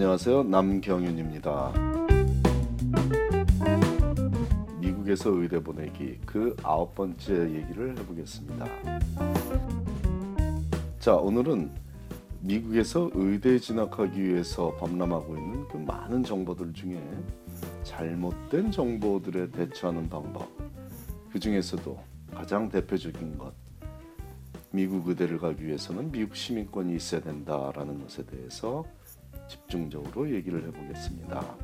안녕하세요. 남경윤입니다. 미국에서 의대 보내기 그 아홉 번째 얘기를 해보겠습니다. 자, 오늘은 미국에서 의대 진학하기 위해서 범람하고 있는 그 많은 정보들 중에 잘못된 정보들에 대처하는 방법, 그 중에서도 가장 대표적인 것, 미국 의대를 가기 위해서는 미국 시민권이 있어야 된다라는 것에 대해서 집중적으로 얘기를 해보겠습니다.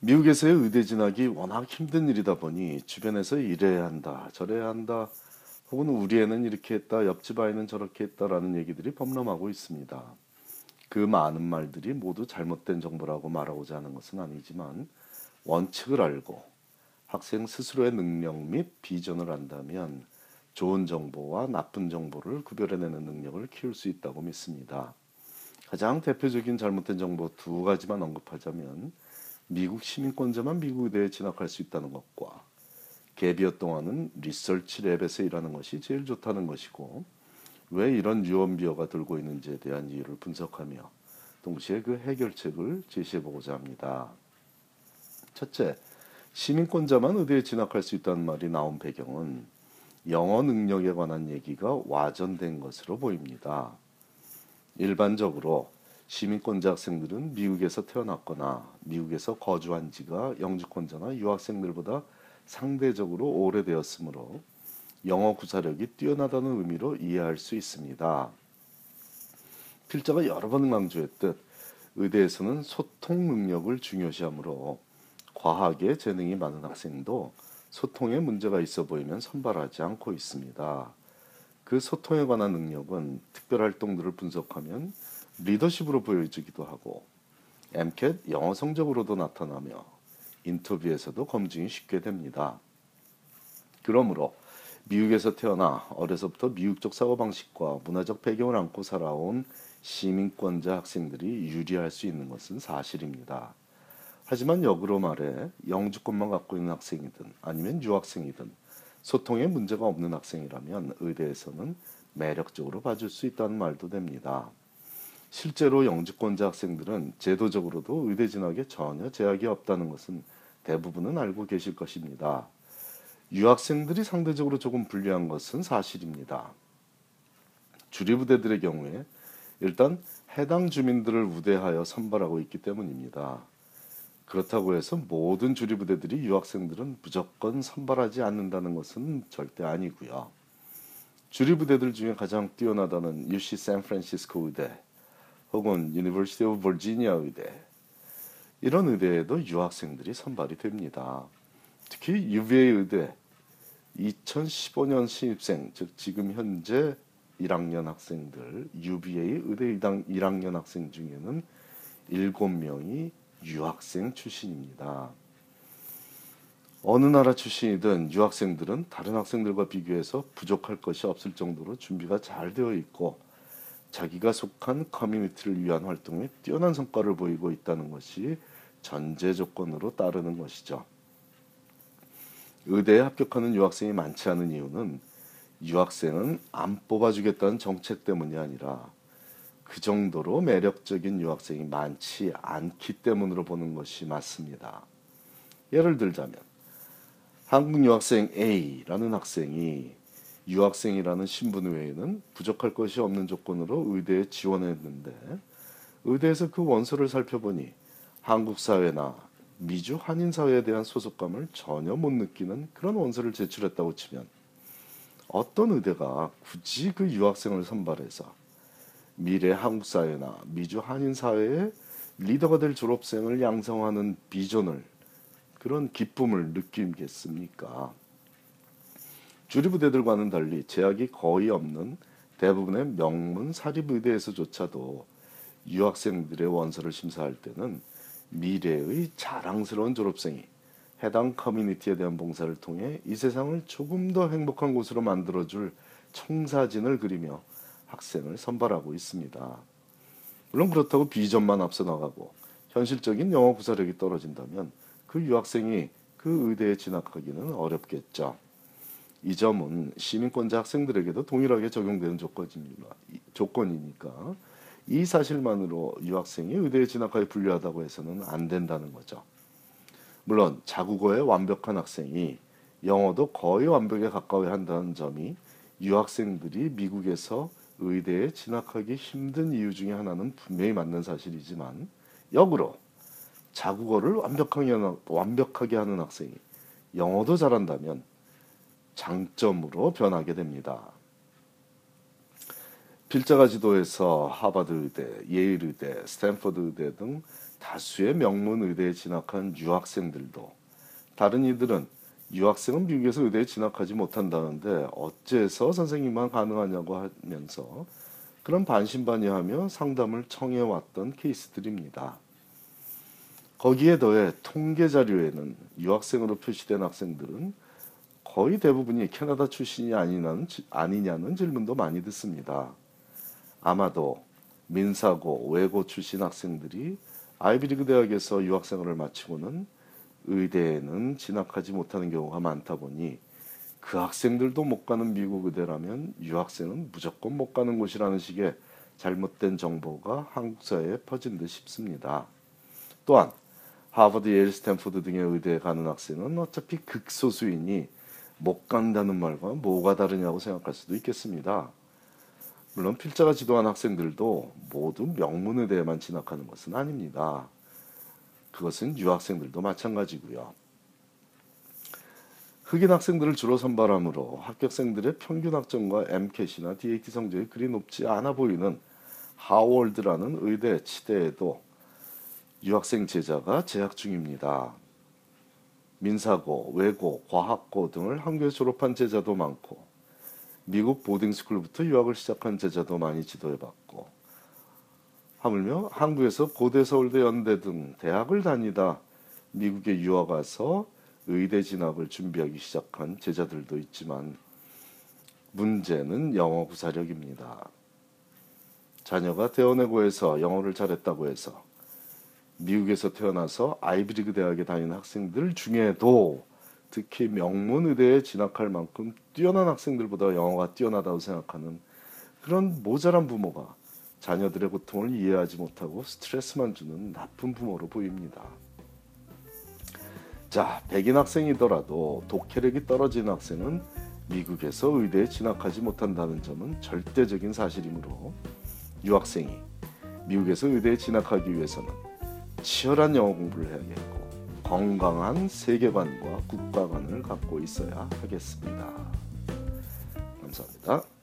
미국에서의 의대 진학이 워낙 힘든 일이다 보니 주변에서 이래야 한다, 저래야 한다, 혹은 우리 애는 이렇게 했다, 옆집 아이는 저렇게 했다라는 얘기들이 범람하고 있습니다. 그 많은 말들이 모두 잘못된 정보라고 말하고자 하는 것은 아니지만 원칙을 알고 학생 스스로의 능력 및 비전을 안다면 좋은 정보와 나쁜 정보를 구별해내는 능력을 키울 수 있다고 믿습니다. 가장 대표적인 잘못된 정보 두 가지만 언급하자면 미국 시민권자만 미국 의대에 진학할 수 있다는 것과 개비어 동안은 리서치 랩에서 일하는 것이 제일 좋다는 것이고 왜 이런 유언비어가 돌고 있는지에 대한 이유를 분석하며 동시에 그 해결책을 제시해보고자 합니다. 첫째, 시민권자만 의대에 진학할 수 있다는 말이 나온 배경은 영어 능력에 관한 얘기가 와전된 것으로 보입니다. 일반적으로 시민권자 학생들은 미국에서 태어났거나 미국에서 거주한 지가 영주권자나 유학생들보다 상대적으로 오래되었으므로 영어 구사력이 뛰어나다는 의미로 이해할 수 있습니다. 필자가 여러 번 강조했듯 의대에서는 소통 능력을 중요시하므로 과학에 재능이 많은 학생도 소통에 문제가 있어 보이면 선발하지 않고 있습니다. 그 소통에 관한 능력은 특별 활동들을 분석하면 리더십으로 보여지기도 하고 MCAT 영어 성적으로도 나타나며 인터뷰에서도 검증이 쉽게 됩니다. 그러므로 미국에서 태어나 어려서부터 미국적 사고방식과 문화적 배경을 안고 살아온 시민권자 학생들이 유리할 수 있는 것은 사실입니다. 하지만 역으로 말해 영주권만 갖고 있는 학생이든 아니면 유학생이든 소통에 문제가 없는 학생이라면 의대에서는 매력적으로 봐줄 수 있다는 말도 됩니다. 실제로 영주권자 학생들은 제도적으로도 의대 진학에 전혀 제약이 없다는 것은 대부분은 알고 계실 것입니다. 유학생들이 상대적으로 조금 불리한 것은 사실입니다. 주리부대들의 경우에 일단 해당 주민들을 우대하여 선발하고 있기 때문입니다. 그렇다고 해서 모든 주립의대들이 유학생들은 무조건 선발하지 않는다는 것은 절대 아니고요. 주립의대들 중에 가장 뛰어나다는 UC 샌프란시스코 의대 혹은 University of Virginia 의대 이런 의대에도 유학생들이 선발이 됩니다. 특히 UVA 의대 2015년 신입생 즉 지금 현재 1학년 학생들 UVA 의대 1학년 학생 중에는 7명이 유학생 출신입니다. 어느 나라 출신이든 유학생들은 다른 학생들과 비교해서 부족할 것이 없을 정도로 준비가 잘 되어 있고 자기가 속한 커뮤니티를 위한 활동에 뛰어난 성과를 보이고 있다는 것이 전제 조건으로 따르는 것이죠. 의대에 합격하는 유학생이 많지 않은 이유는 유학생은 안 뽑아주겠다는 정책 때문이 아니라 그 정도로 매력적인 유학생이 많지 않기 때문으로 보는 것이 맞습니다. 예를 들자면 한국 유학생 A라는 학생이 유학생이라는 신분 외에는 부족할 것이 없는 조건으로 의대에 지원했는데 의대에서 그 원서를 살펴보니 한국 사회나 미주 한인 사회에 대한 소속감을 전혀 못 느끼는 그런 원서를 제출했다고 치면 어떤 의대가 굳이 그 유학생을 선발해서 미래 한국 사회나 미주 한인 사회의 리더가 될 졸업생을 양성하는 비전을 그런 기쁨을 느끼겠습니까? 주리부대들과는 달리 제약이 거의 없는 대부분의 명문 사립의대에서조차도 유학생들의 원서를 심사할 때는 미래의 자랑스러운 졸업생이 해당 커뮤니티에 대한 봉사를 통해 이 세상을 조금 더 행복한 곳으로 만들어줄 청사진을 그리며 학생을 선발하고 있습니다. 물론 그렇다고 비전만 앞서 나가고 현실적인 영어 구사력이 떨어진다면 그 유학생이 그 의대에 진학하기는 어렵겠죠. 이 점은 시민권자 학생들에게도 동일하게 적용되는 조건이니까 이 사실만으로 유학생이 의대에 진학하여 불리하다고 해서는 안 된다는 거죠. 물론 자국어에 완벽한 학생이 영어도 거의 완벽에 가까워야 한다는 점이 유학생들이 미국에서 의대에 진학하기 힘든 이유 중에 하나는 분명히 맞는 사실이지만 역으로 자국어를 완벽하게 하는, 완벽하게 하는 학생이 영어도 잘한다면 장점으로 변하게 됩니다. 필자가 지도해서 하버드 의대, 예일 의대, 스탠퍼드 의대 등 다수의 명문 의대에 진학한 유학생들도 다른 이들은 유학생은 미국에서 의대에 진학하지 못한다는데 어째서 선생님만 가능하냐고 하면서 그런 반신반의하며 상담을 청해왔던 케이스들입니다. 거기에 더해 통계 자료에는 유학생으로 표시된 학생들은 거의 대부분이 캐나다 출신이 아니냐는, 아니냐는 질문도 많이 듣습니다. 아마도 민사고, 외고 출신 학생들이 아이비리그 대학에서 유학생활을 마치고는 의대에는 진학하지 못하는 경우가 많다 보니 그 학생들도 못 가는 미국 의대라면 유학생은 무조건 못 가는 곳이라는 식의 잘못된 정보가 한국 사회에 퍼진 듯 싶습니다. 또한 하버드, 예일, 스탠포드 등의 의대에 가는 학생은 어차피 극소수이니 못 간다는 말과 뭐가 다르냐고 생각할 수도 있겠습니다. 물론 필자가 지도한 학생들도 모두 명문의대에만 진학하는 것은 아닙니다. 그것은 유학생들도 마찬가지고요. 흑인 학생들을 주로 선발하므로 합격생들의 평균 학점과 MCAT이나 DAT 성적이 그리 높지 않아 보이는 하월드라는 의대 치대에도 유학생 제자가 재학 중입니다. 민사고, 외고, 과학고 등을 한국에서 졸업한 제자도 많고 미국 보딩스쿨부터 유학을 시작한 제자도 많이 지도해봤고 하물며 한국에서 고대, 서울대, 연대 등 대학을 다니다 미국에 유학 가서 의대 진학을 준비하기 시작한 제자들도 있지만 문제는 영어 구사력입니다. 자녀가 대원외고에서 영어를 잘했다고 해서 미국에서 태어나서 아이비리그 대학에 다니는 학생들 중에도 특히 명문 의대에 진학할 만큼 뛰어난 학생들보다 영어가 뛰어나다고 생각하는 그런 모자란 부모가 자녀들의 고통을 이해하지 못하고 스트레스만 주는 나쁜 부모로 보입니다. 자, 백인 학생이더라도 독해력이 떨어진 학생은 미국에서 의대에 진학하지 못한다는 점은 절대적인 사실이므로 유학생이 미국에서 의대에 진학하기 위해서는 치열한 영어 공부를 해야겠고 건강한 세계관과 국가관을 갖고 있어야 하겠습니다. 감사합니다.